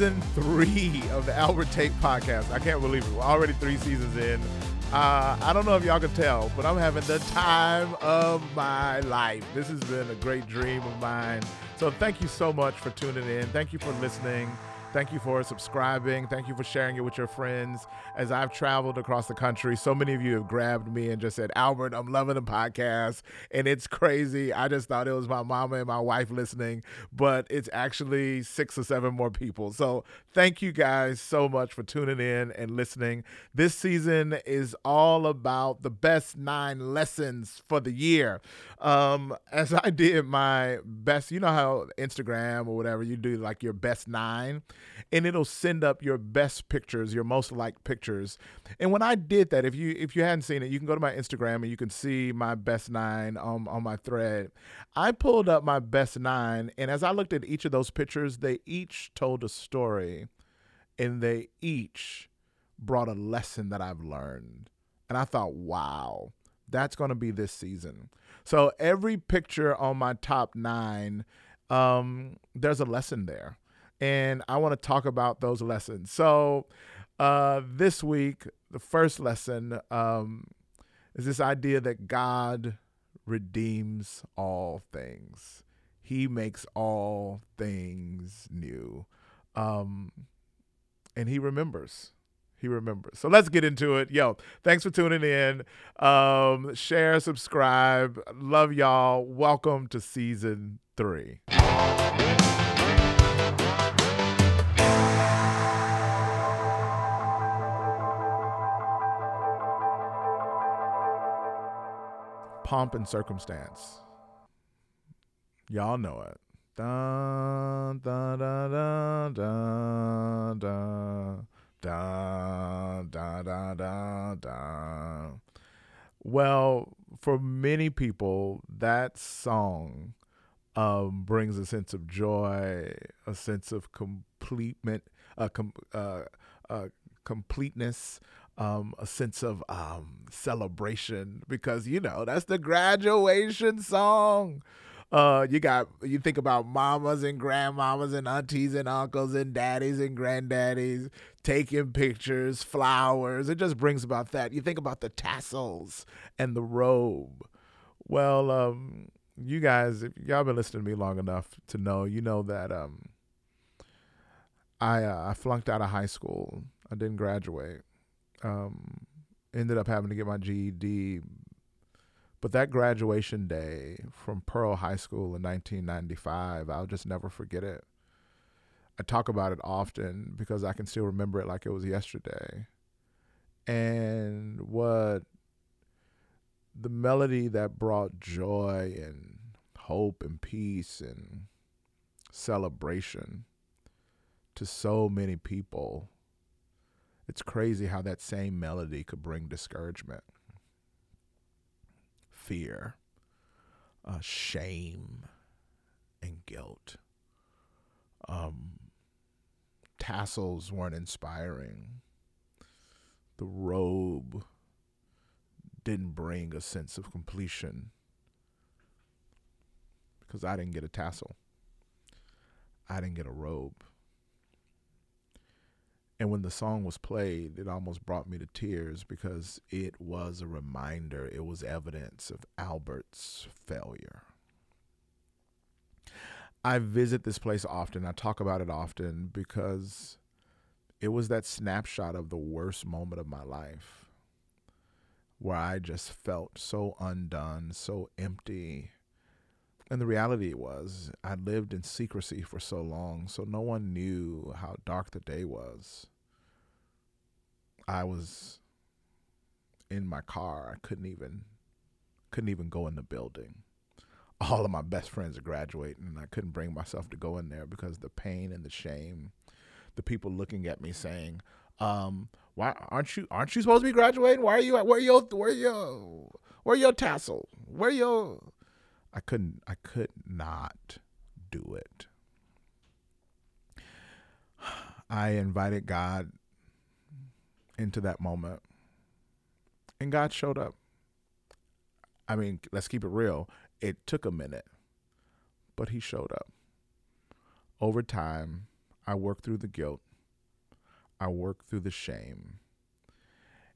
season three of the Albert Tate podcast. I can't believe it. We're already three seasons in. Uh, I don't know if y'all can tell, but I'm having the time of my life. This has been a great dream of mine. So thank you so much for tuning in. Thank you for listening. Thank you for subscribing. Thank you for sharing it with your friends. As I've traveled across the country, so many of you have grabbed me and just said, Albert, I'm loving the podcast. And it's crazy. I just thought it was my mama and my wife listening, but it's actually six or seven more people. So thank you guys so much for tuning in and listening. This season is all about the best nine lessons for the year. Um, as I did my best, you know how Instagram or whatever, you do like your best nine and it'll send up your best pictures, your most liked pictures. And when I did that, if you if you hadn't seen it, you can go to my Instagram and you can see my best nine on, on my thread. I pulled up my best nine, and as I looked at each of those pictures, they each told a story and they each brought a lesson that I've learned. And I thought, wow, that's going to be this season. So every picture on my top nine, um, there's a lesson there and I want to talk about those lessons. So, uh, this week, the first lesson um, is this idea that God redeems all things, He makes all things new, um, and He remembers. He remembers. So let's get into it. Yo, thanks for tuning in. Um, share, subscribe. Love y'all. Welcome to season three. pomp and circumstance. Y'all know it. Da, da, da, da, da, da, da, da, da, da, da. Well, for many people, that song um, brings a sense of joy, a sense of completement, uh, com- uh, uh, completeness, um, a sense of um, celebration because you know that's the graduation song. Uh, you got you think about mamas and grandmamas and aunties and uncles and daddies and granddaddies taking pictures, flowers. It just brings about that. You think about the tassels and the robe. Well, um, you guys, if y'all been listening to me long enough to know, you know that um, I uh, I flunked out of high school. I didn't graduate um, ended up having to get my GED. But that graduation day from Pearl High School in 1995, I'll just never forget it. I talk about it often because I can still remember it like it was yesterday. And what the melody that brought joy and hope and peace and celebration to so many people it's crazy how that same melody could bring discouragement, fear, uh, shame, and guilt. Um, tassels weren't inspiring. The robe didn't bring a sense of completion because I didn't get a tassel. I didn't get a robe. And when the song was played, it almost brought me to tears because it was a reminder, it was evidence of Albert's failure. I visit this place often, I talk about it often because it was that snapshot of the worst moment of my life where I just felt so undone, so empty. And the reality was, I lived in secrecy for so long, so no one knew how dark the day was. I was in my car. I couldn't even couldn't even go in the building. All of my best friends are graduating and I couldn't bring myself to go in there because the pain and the shame, the people looking at me saying, um, why aren't you aren't you supposed to be graduating? Why are you at where your where your where your tassel? Where your I couldn't I could not do it. I invited God into that moment. And God showed up. I mean, let's keep it real. It took a minute, but He showed up. Over time, I worked through the guilt. I worked through the shame.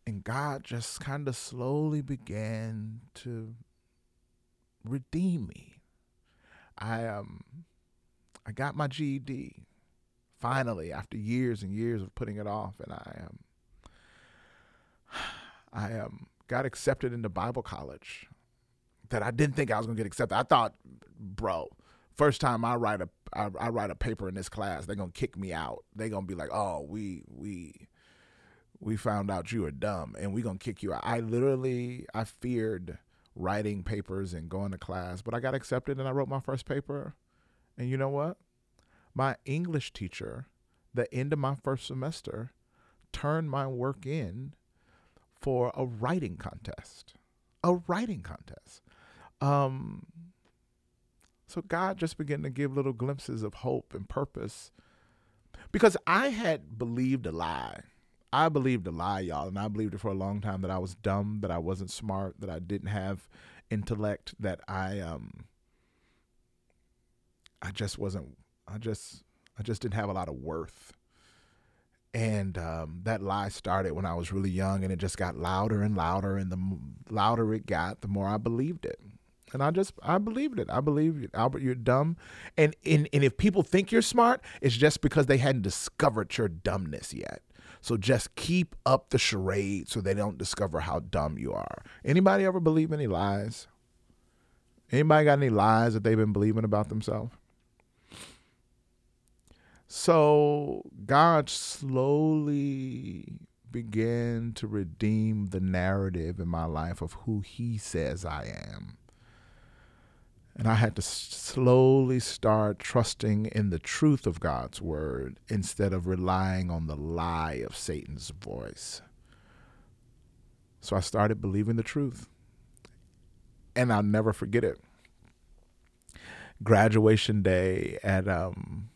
And God just kind of slowly began to redeem me. I um I got my GED finally after years and years of putting it off and I um I um got accepted into Bible college that I didn't think I was going to get accepted. I thought, bro, first time I write a I, I write a paper in this class, they're going to kick me out. They're going to be like, "Oh, we we we found out you were dumb and we're going to kick you out." I literally I feared writing papers and going to class, but I got accepted and I wrote my first paper. And you know what? My English teacher, the end of my first semester, turned my work in for a writing contest. A writing contest. Um, so God just began to give little glimpses of hope and purpose because I had believed a lie. I believed a lie, y'all, and I believed it for a long time that I was dumb, that I wasn't smart, that I didn't have intellect, that I um I just wasn't I just I just didn't have a lot of worth. And um, that lie started when I was really young, and it just got louder and louder. And the louder it got, the more I believed it. And I just I believed it. I believe Albert, you're dumb. And, and and if people think you're smart, it's just because they hadn't discovered your dumbness yet. So just keep up the charade so they don't discover how dumb you are. Anybody ever believe any lies? Anybody got any lies that they've been believing about themselves? So God slowly began to redeem the narrative in my life of who He says I am. And I had to slowly start trusting in the truth of God's word instead of relying on the lie of Satan's voice. So I started believing the truth. And I'll never forget it. Graduation day at um,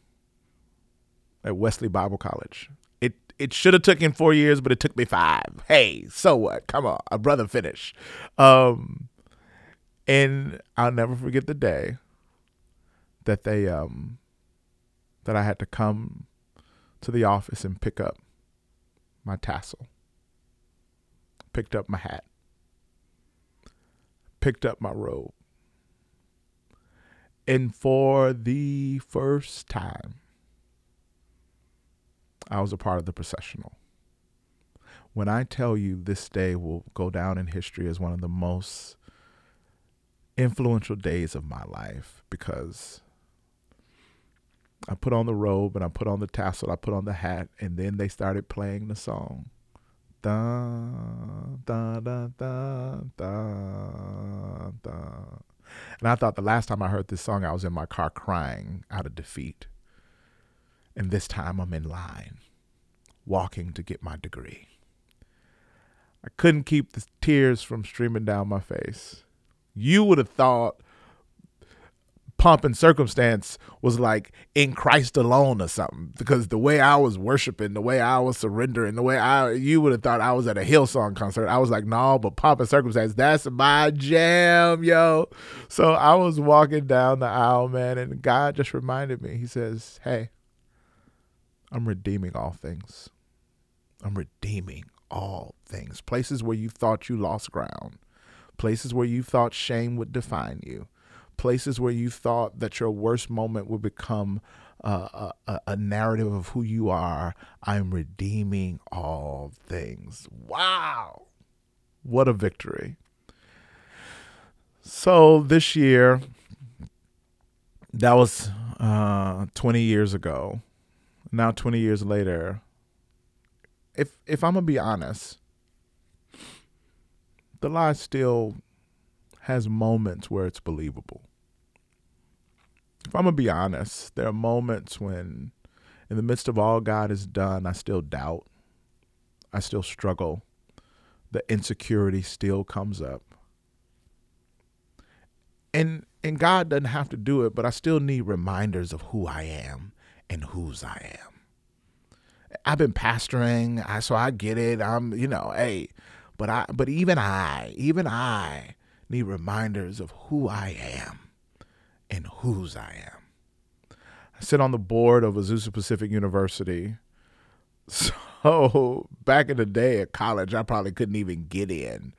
at Wesley Bible College. It it should have taken four years, but it took me five. Hey, so what? Come on, a brother finish. Um, and I'll never forget the day that they um that I had to come to the office and pick up my tassel, picked up my hat, picked up my robe. And for the first time, I was a part of the processional. When I tell you this day will go down in history as one of the most influential days of my life because I put on the robe and I put on the tassel, I put on the hat, and then they started playing the song. Da, da, da, da, da. And I thought the last time I heard this song, I was in my car crying out of defeat. And this time I'm in line, walking to get my degree. I couldn't keep the tears from streaming down my face. You would have thought pomp and circumstance was like in Christ alone or something because the way I was worshiping, the way I was surrendering, the way I you would have thought I was at a Hillsong concert. I was like, no, but pomp and circumstance, that's my jam, yo. So I was walking down the aisle, man, and God just reminded me. He says, "Hey, I'm redeeming all things. I'm redeeming all things. Places where you thought you lost ground, places where you thought shame would define you, places where you thought that your worst moment would become uh, a, a narrative of who you are. I'm redeeming all things. Wow. What a victory. So this year, that was uh, 20 years ago now 20 years later if if i'm gonna be honest the lie still has moments where it's believable if i'm gonna be honest there are moments when in the midst of all god has done i still doubt i still struggle the insecurity still comes up and and god doesn't have to do it but i still need reminders of who i am and whose I am. I've been pastoring, I, so I get it. I'm, you know, hey, but I, but even I, even I need reminders of who I am and whose I am. I sit on the board of Azusa Pacific University. So back in the day at college, I probably couldn't even get in.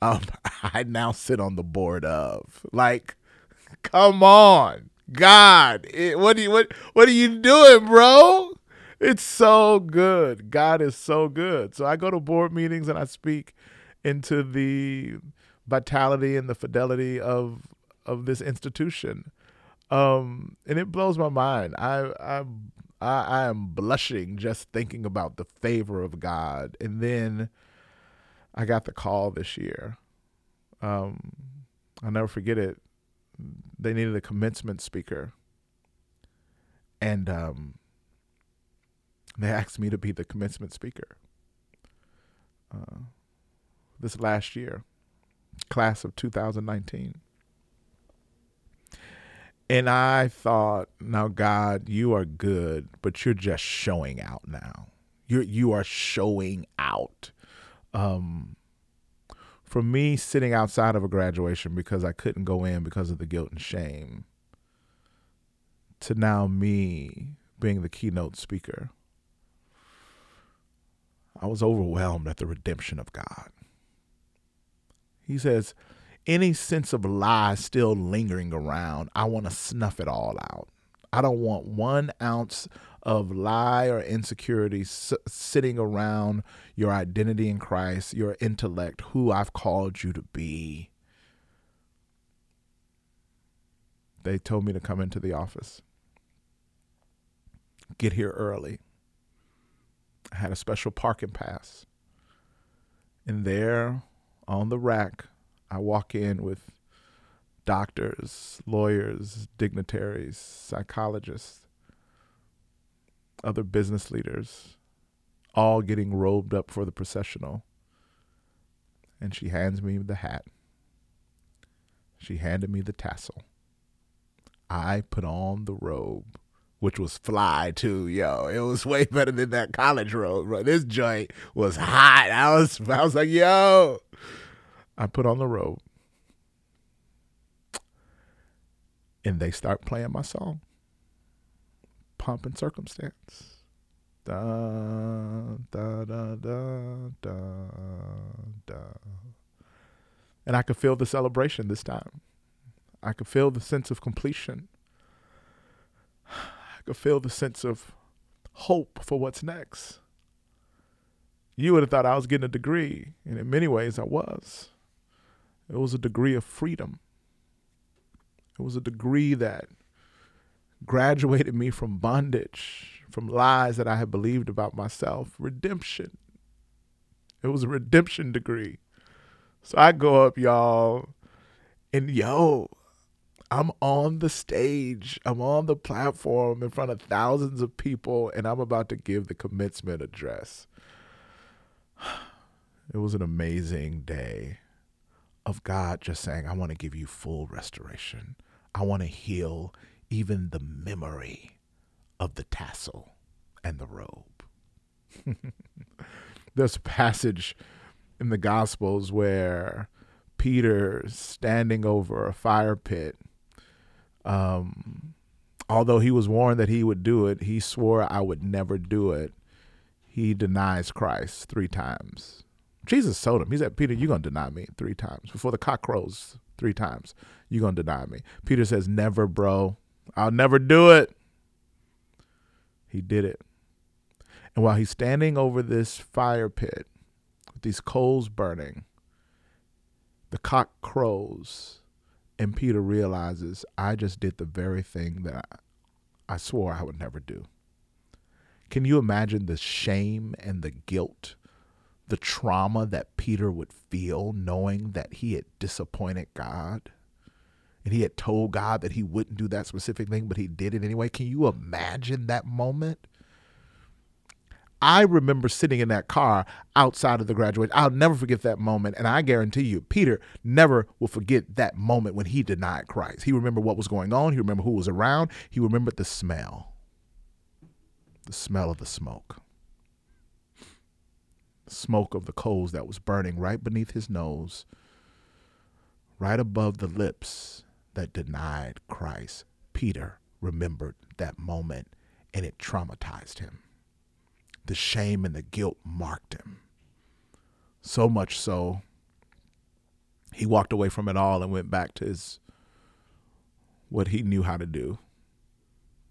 Um, I now sit on the board of. Like, come on, God, it, what are you what what are you doing, bro? It's so good. God is so good. So I go to board meetings and I speak into the vitality and the fidelity of of this institution. Um, and it blows my mind. I I I, I am blushing just thinking about the favor of God. And then I got the call this year. Um, I'll never forget it. They needed a commencement speaker, and um, they asked me to be the commencement speaker. Uh, this last year, class of 2019. And I thought, now God, you are good, but you're just showing out now. You you are showing out. Um, for me, sitting outside of a graduation because I couldn't go in because of the guilt and shame, to now me being the keynote speaker, I was overwhelmed at the redemption of God. He says, any sense of lie still lingering around, I want to snuff it all out. I don't want one ounce of lie or insecurity s- sitting around your identity in Christ, your intellect, who I've called you to be. They told me to come into the office, get here early. I had a special parking pass. And there on the rack I walk in with doctors, lawyers, dignitaries, psychologists, other business leaders, all getting robed up for the processional. And she hands me the hat. She handed me the tassel. I put on the robe, which was fly too, yo. It was way better than that college road, bro. This joint was hot. I was I was like, yo, I put on the robe. And they start playing my song. Pomp and Circumstance. Da, da, da, da, da, da. And I could feel the celebration this time. I could feel the sense of completion. I could feel the sense of hope for what's next. You would have thought I was getting a degree, and in many ways I was. It was a degree of freedom. It was a degree that graduated me from bondage, from lies that I had believed about myself, redemption. It was a redemption degree. So I go up, y'all, and yo, I'm on the stage, I'm on the platform in front of thousands of people, and I'm about to give the commencement address. It was an amazing day of God just saying, I want to give you full restoration. I want to heal even the memory of the tassel and the robe. There's a passage in the Gospels where Peter, standing over a fire pit, um, although he was warned that he would do it, he swore, I would never do it. He denies Christ three times. Jesus told him, He said, Peter, you're going to deny me three times. Before the cock crows three times, you're going to deny me. Peter says, Never, bro. I'll never do it. He did it. And while he's standing over this fire pit with these coals burning, the cock crows, and Peter realizes, I just did the very thing that I, I swore I would never do. Can you imagine the shame and the guilt the trauma that Peter would feel knowing that he had disappointed God and he had told God that he wouldn't do that specific thing, but he did it anyway. Can you imagine that moment? I remember sitting in that car outside of the graduation. I'll never forget that moment. And I guarantee you, Peter never will forget that moment when he denied Christ. He remembered what was going on, he remembered who was around, he remembered the smell the smell of the smoke smoke of the coals that was burning right beneath his nose, right above the lips that denied Christ. Peter remembered that moment and it traumatized him. The shame and the guilt marked him. So much so, he walked away from it all and went back to his what he knew how to do.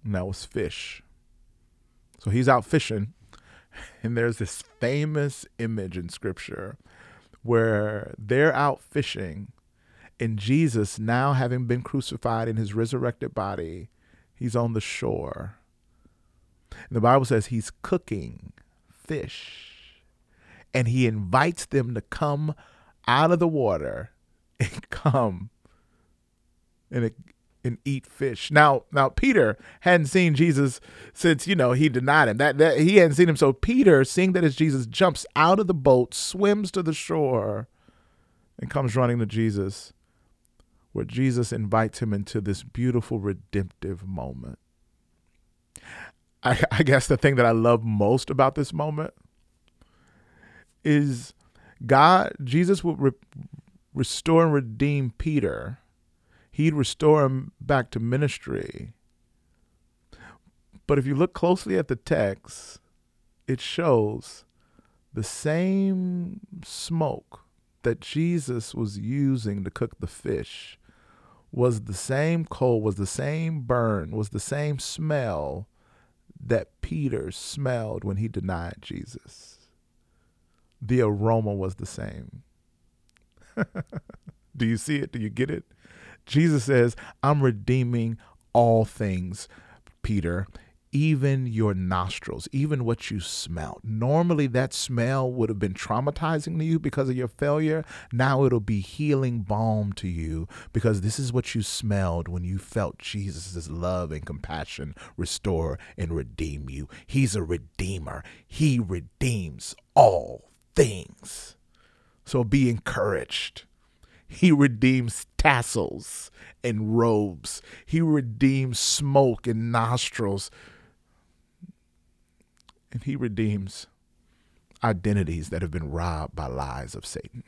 And that was fish. So he's out fishing, and there's this famous image in scripture where they're out fishing, and Jesus, now having been crucified in his resurrected body, he's on the shore. And the Bible says he's cooking fish, and he invites them to come out of the water and come and and eat fish. Now, now Peter hadn't seen Jesus since you know he denied him. That, that he hadn't seen him. So Peter, seeing that as Jesus, jumps out of the boat, swims to the shore, and comes running to Jesus, where Jesus invites him into this beautiful redemptive moment. I, I guess the thing that I love most about this moment is God, Jesus would re- restore and redeem Peter he'd restore him back to ministry. But if you look closely at the text, it shows the same smoke that Jesus was using to cook the fish was the same coal, was the same burn, was the same smell that Peter smelled when he denied Jesus. The aroma was the same. Do you see it? Do you get it? Jesus says, I'm redeeming all things, Peter, even your nostrils, even what you smell. Normally, that smell would have been traumatizing to you because of your failure. Now it'll be healing balm to you because this is what you smelled when you felt Jesus' love and compassion restore and redeem you. He's a redeemer, He redeems all things. So be encouraged. He redeems tassels and robes. He redeems smoke and nostrils. And he redeems identities that have been robbed by lies of Satan.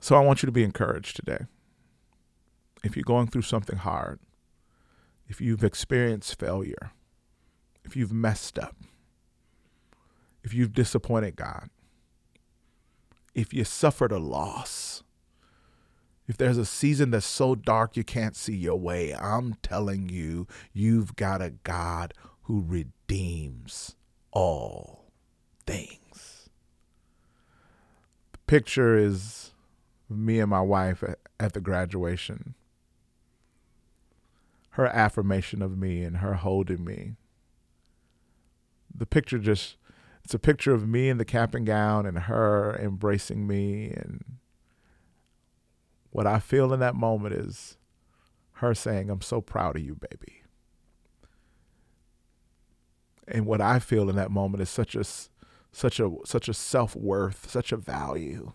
So I want you to be encouraged today. If you're going through something hard, if you've experienced failure, if you've messed up, if you've disappointed God, if you suffered a loss, if there's a season that's so dark you can't see your way, I'm telling you, you've got a God who redeems all things. The picture is me and my wife at, the graduation. Her affirmation of me and her holding me. The picture just it's a picture of me in the cap and gown and her embracing me and what I feel in that moment is her saying, I'm so proud of you, baby. And what I feel in that moment is such a such a such a self-worth, such a value.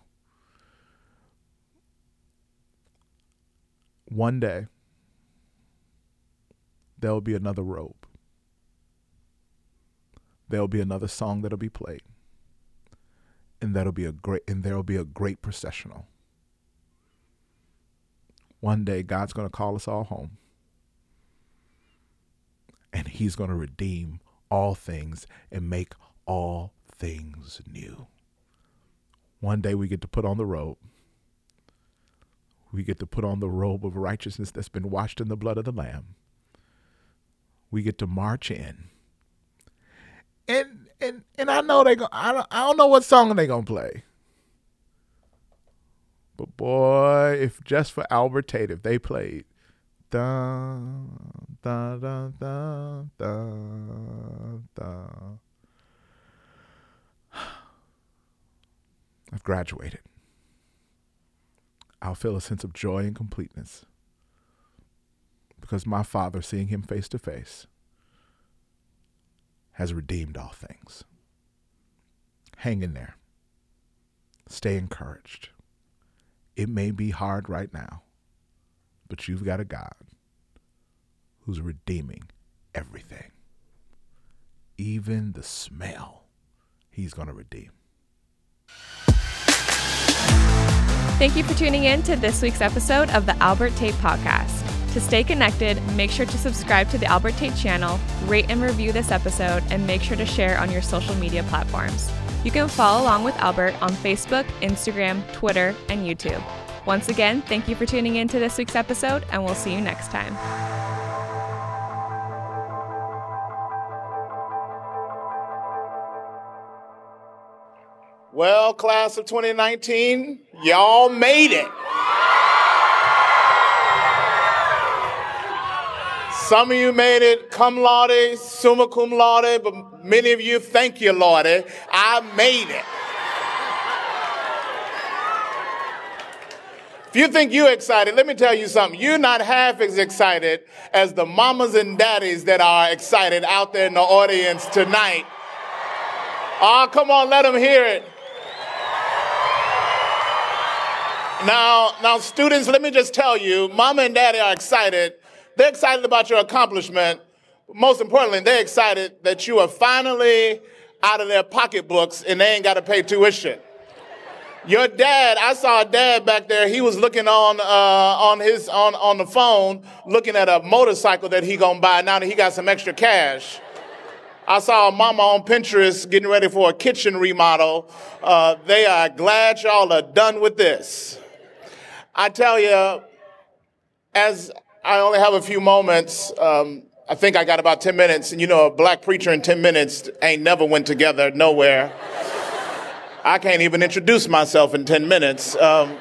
One day there'll be another robe there'll be another song that'll be played. And that'll be a great and there'll be a great processional. One day God's going to call us all home. And he's going to redeem all things and make all things new. One day we get to put on the robe. We get to put on the robe of righteousness that's been washed in the blood of the Lamb. We get to march in and and and I know they go. I don't, I don't know what song they gonna play. But boy, if just for Albert Tate, if they played, da da da da da da. I've graduated. I'll feel a sense of joy and completeness because my father, seeing him face to face, has redeemed all things. Hang in there. Stay encouraged. It may be hard right now, but you've got a God who's redeeming everything. Even the smell, he's going to redeem. Thank you for tuning in to this week's episode of the Albert Tate Podcast. To stay connected, make sure to subscribe to the Albert Tate channel, rate and review this episode, and make sure to share on your social media platforms. You can follow along with Albert on Facebook, Instagram, Twitter, and YouTube. Once again, thank you for tuning in to this week's episode, and we'll see you next time. Well, class of 2019, y'all made it. Some of you made it cum laude, summa cum laude, but many of you, thank you, Lord, I made it. If you think you're excited, let me tell you something. You're not half as excited as the mamas and daddies that are excited out there in the audience tonight. Oh, come on, let them hear it. Now, now, students, let me just tell you, mama and daddy are excited. They're excited about your accomplishment. Most importantly, they're excited that you are finally out of their pocketbooks and they ain't got to pay tuition. Your dad, I saw a dad back there. He was looking on uh, on his on on the phone, looking at a motorcycle that he gonna buy now that he got some extra cash. I saw a mama on Pinterest getting ready for a kitchen remodel. Uh, they are glad y'all are done with this. I tell you, as I only have a few moments, um, I think I got about 10 minutes, and you know, a black preacher in 10 minutes ain't never went together nowhere. I can't even introduce myself in 10 minutes. Um,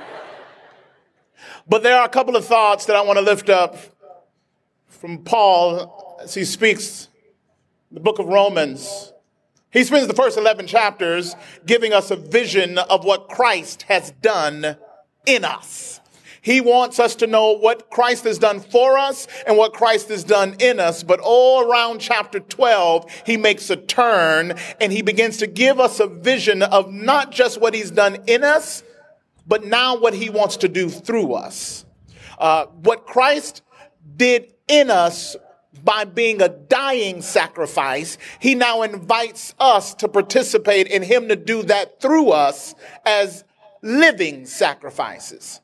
but there are a couple of thoughts that I want to lift up from Paul as he speaks the book of Romans. He spends the first 11 chapters giving us a vision of what Christ has done in us. He wants us to know what Christ has done for us and what Christ has done in us. But all around chapter 12, he makes a turn and he begins to give us a vision of not just what he's done in us, but now what he wants to do through us. Uh, what Christ did in us by being a dying sacrifice, he now invites us to participate in him to do that through us as living sacrifices.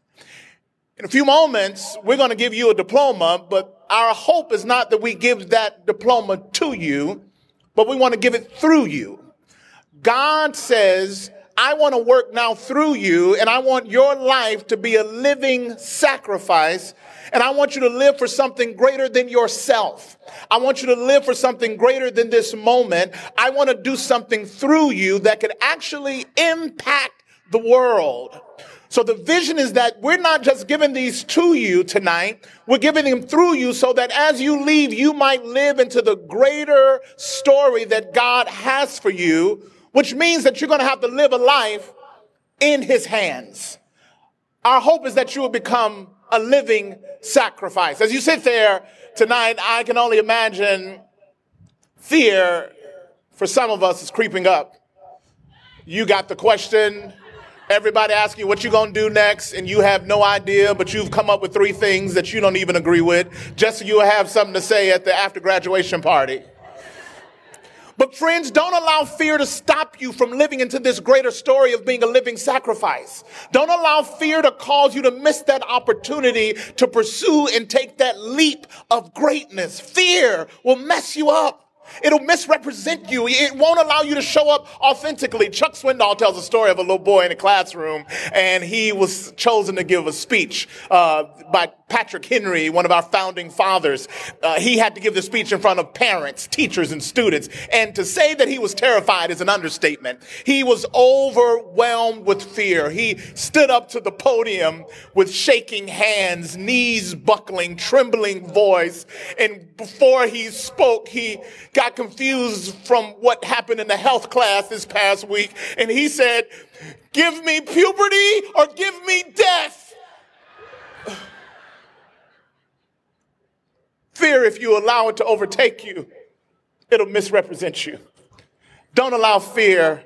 In a few moments, we're going to give you a diploma, but our hope is not that we give that diploma to you, but we want to give it through you. God says, I want to work now through you, and I want your life to be a living sacrifice. And I want you to live for something greater than yourself. I want you to live for something greater than this moment. I want to do something through you that could actually impact the world. So the vision is that we're not just giving these to you tonight, we're giving them through you so that as you leave, you might live into the greater story that God has for you, which means that you're going to have to live a life in his hands. Our hope is that you will become a living sacrifice. As you sit there tonight, I can only imagine fear for some of us is creeping up. You got the question, Everybody asks you what you're going to do next, and you have no idea, but you've come up with three things that you don't even agree with, just so you have something to say at the after graduation party. But friends, don't allow fear to stop you from living into this greater story of being a living sacrifice. Don't allow fear to cause you to miss that opportunity to pursue and take that leap of greatness. Fear will mess you up. It'll misrepresent you. It won't allow you to show up authentically. Chuck Swindoll tells a story of a little boy in a classroom, and he was chosen to give a speech uh, by Patrick Henry, one of our founding fathers. Uh, he had to give the speech in front of parents, teachers, and students. And to say that he was terrified is an understatement. He was overwhelmed with fear. He stood up to the podium with shaking hands, knees buckling, trembling voice. And before he spoke, he got confused from what happened in the health class this past week. And he said, give me puberty or give me death. Fear, if you allow it to overtake you, it'll misrepresent you. Don't allow fear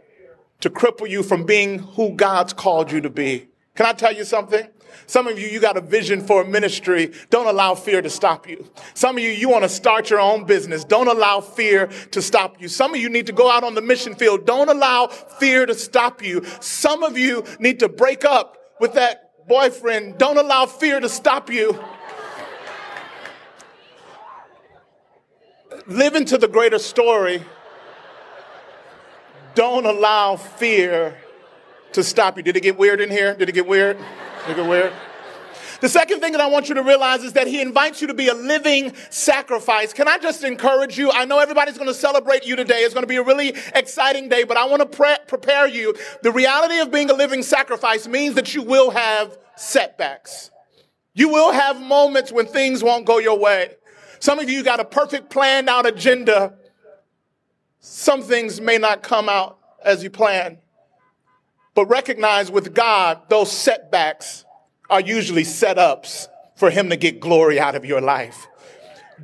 to cripple you from being who God's called you to be. Can I tell you something? Some of you, you got a vision for a ministry. Don't allow fear to stop you. Some of you, you want to start your own business. Don't allow fear to stop you. Some of you need to go out on the mission field. Don't allow fear to stop you. Some of you need to break up with that boyfriend. Don't allow fear to stop you. Live into the greater story. Don't allow fear to stop you. Did it get weird in here? Did it get weird? Did it get weird? The second thing that I want you to realize is that he invites you to be a living sacrifice. Can I just encourage you? I know everybody's going to celebrate you today. It's going to be a really exciting day, but I want to pre- prepare you. The reality of being a living sacrifice means that you will have setbacks. You will have moments when things won't go your way. Some of you got a perfect planned out agenda. Some things may not come out as you plan. But recognize with God, those setbacks are usually setups for Him to get glory out of your life.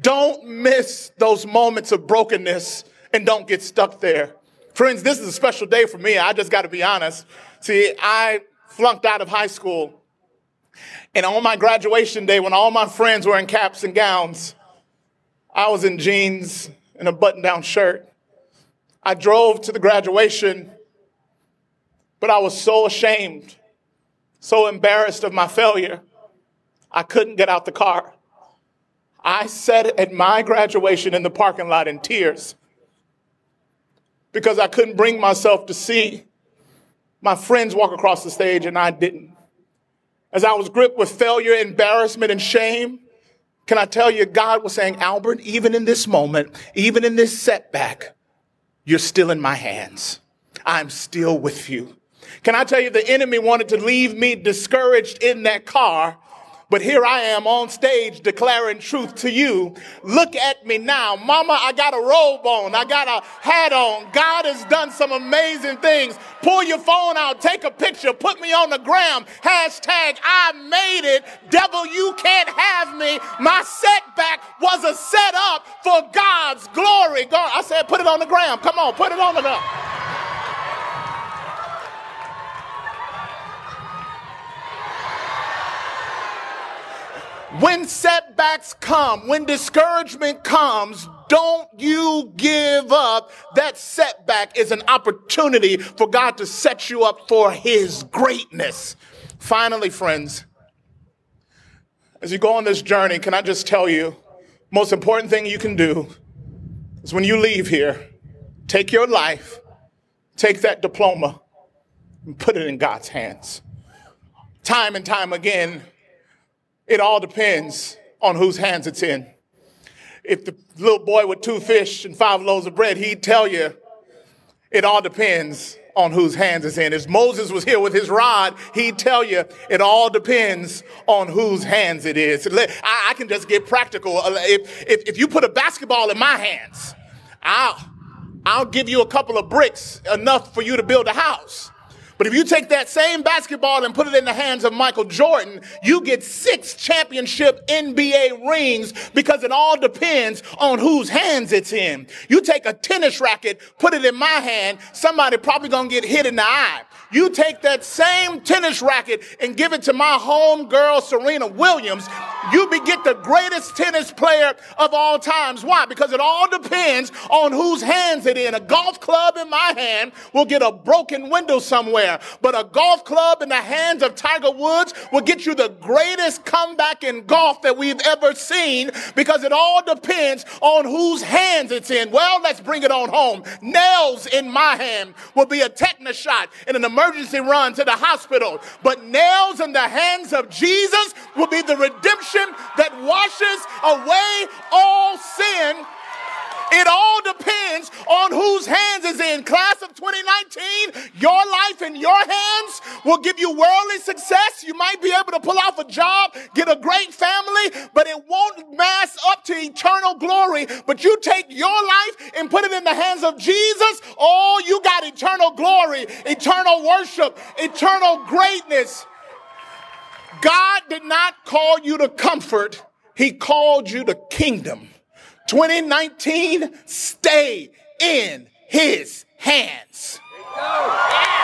Don't miss those moments of brokenness and don't get stuck there. Friends, this is a special day for me. I just got to be honest. See, I flunked out of high school. And on my graduation day, when all my friends were in caps and gowns, I was in jeans and a button down shirt. I drove to the graduation, but I was so ashamed so embarrassed of my failure, I couldn't get out the car. I sat at my graduation in the parking lot in tears because I couldn't bring myself to see my friends walk across the stage and I didn't. As I was gripped with failure, embarrassment, and shame, can I tell you, God was saying, Albert, even in this moment, even in this setback, you're still in my hands. I'm still with you. Can I tell you, the enemy wanted to leave me discouraged in that car. But here I am on stage declaring truth to you. Look at me now. Mama, I got a robe on. I got a hat on. God has done some amazing things. Pull your phone out, take a picture, put me on the gram. Hashtag I made it. Devil, you can't have me. My setback was a setup for God's glory. God, I said, put it on the gram. Come on, put it on the gram. When setbacks come, when discouragement comes, don't you give up. That setback is an opportunity for God to set you up for His greatness. Finally, friends, as you go on this journey, can I just tell you, most important thing you can do is when you leave here, take your life, take that diploma, and put it in God's hands. Time and time again, it all depends on whose hands it's in. If the little boy with two fish and five loaves of bread, he'd tell you it all depends on whose hands it's in. If Moses was here with his rod, he'd tell you it all depends on whose hands it is. I, can just get practical. Uh, if, if, if you put a basketball in my hands, I'll, I'll give you a couple of bricks enough for you to build a house. But if you take that same basketball and put it in the hands of Michael Jordan, you get six championship NBA rings because it all depends on whose hands it's in. You take a tennis racket, put it in my hand, somebody probably gonna get hit in the eye. You take that same tennis racket and give it to my home girl, Serena Williams, you be get the greatest tennis player of all times. Why? Because it all depends on whose hands it in. A golf club in my hand will get a broken window somewhere, but a golf club in the hands of Tiger Woods will get you the greatest comeback in golf that we've ever seen because it all depends on whose hands it's in. Well, let's bring it on home. Nails in my hand will be a tetanus shot in an emergency run to the hospital, but nails in the hands of Jesus will be the redemption that washes away all sin it all depends on whose hands is in. Class of 2019, your life in your hands will give you worldly success. You might be able to pull off a job, get a great family, but it won't mass up to eternal glory. But you take your life and put it in the hands of Jesus, oh, you got eternal glory, eternal worship, eternal greatness. God did not call you to comfort, He called you to kingdom. 2019, stay in his hands. Yeah.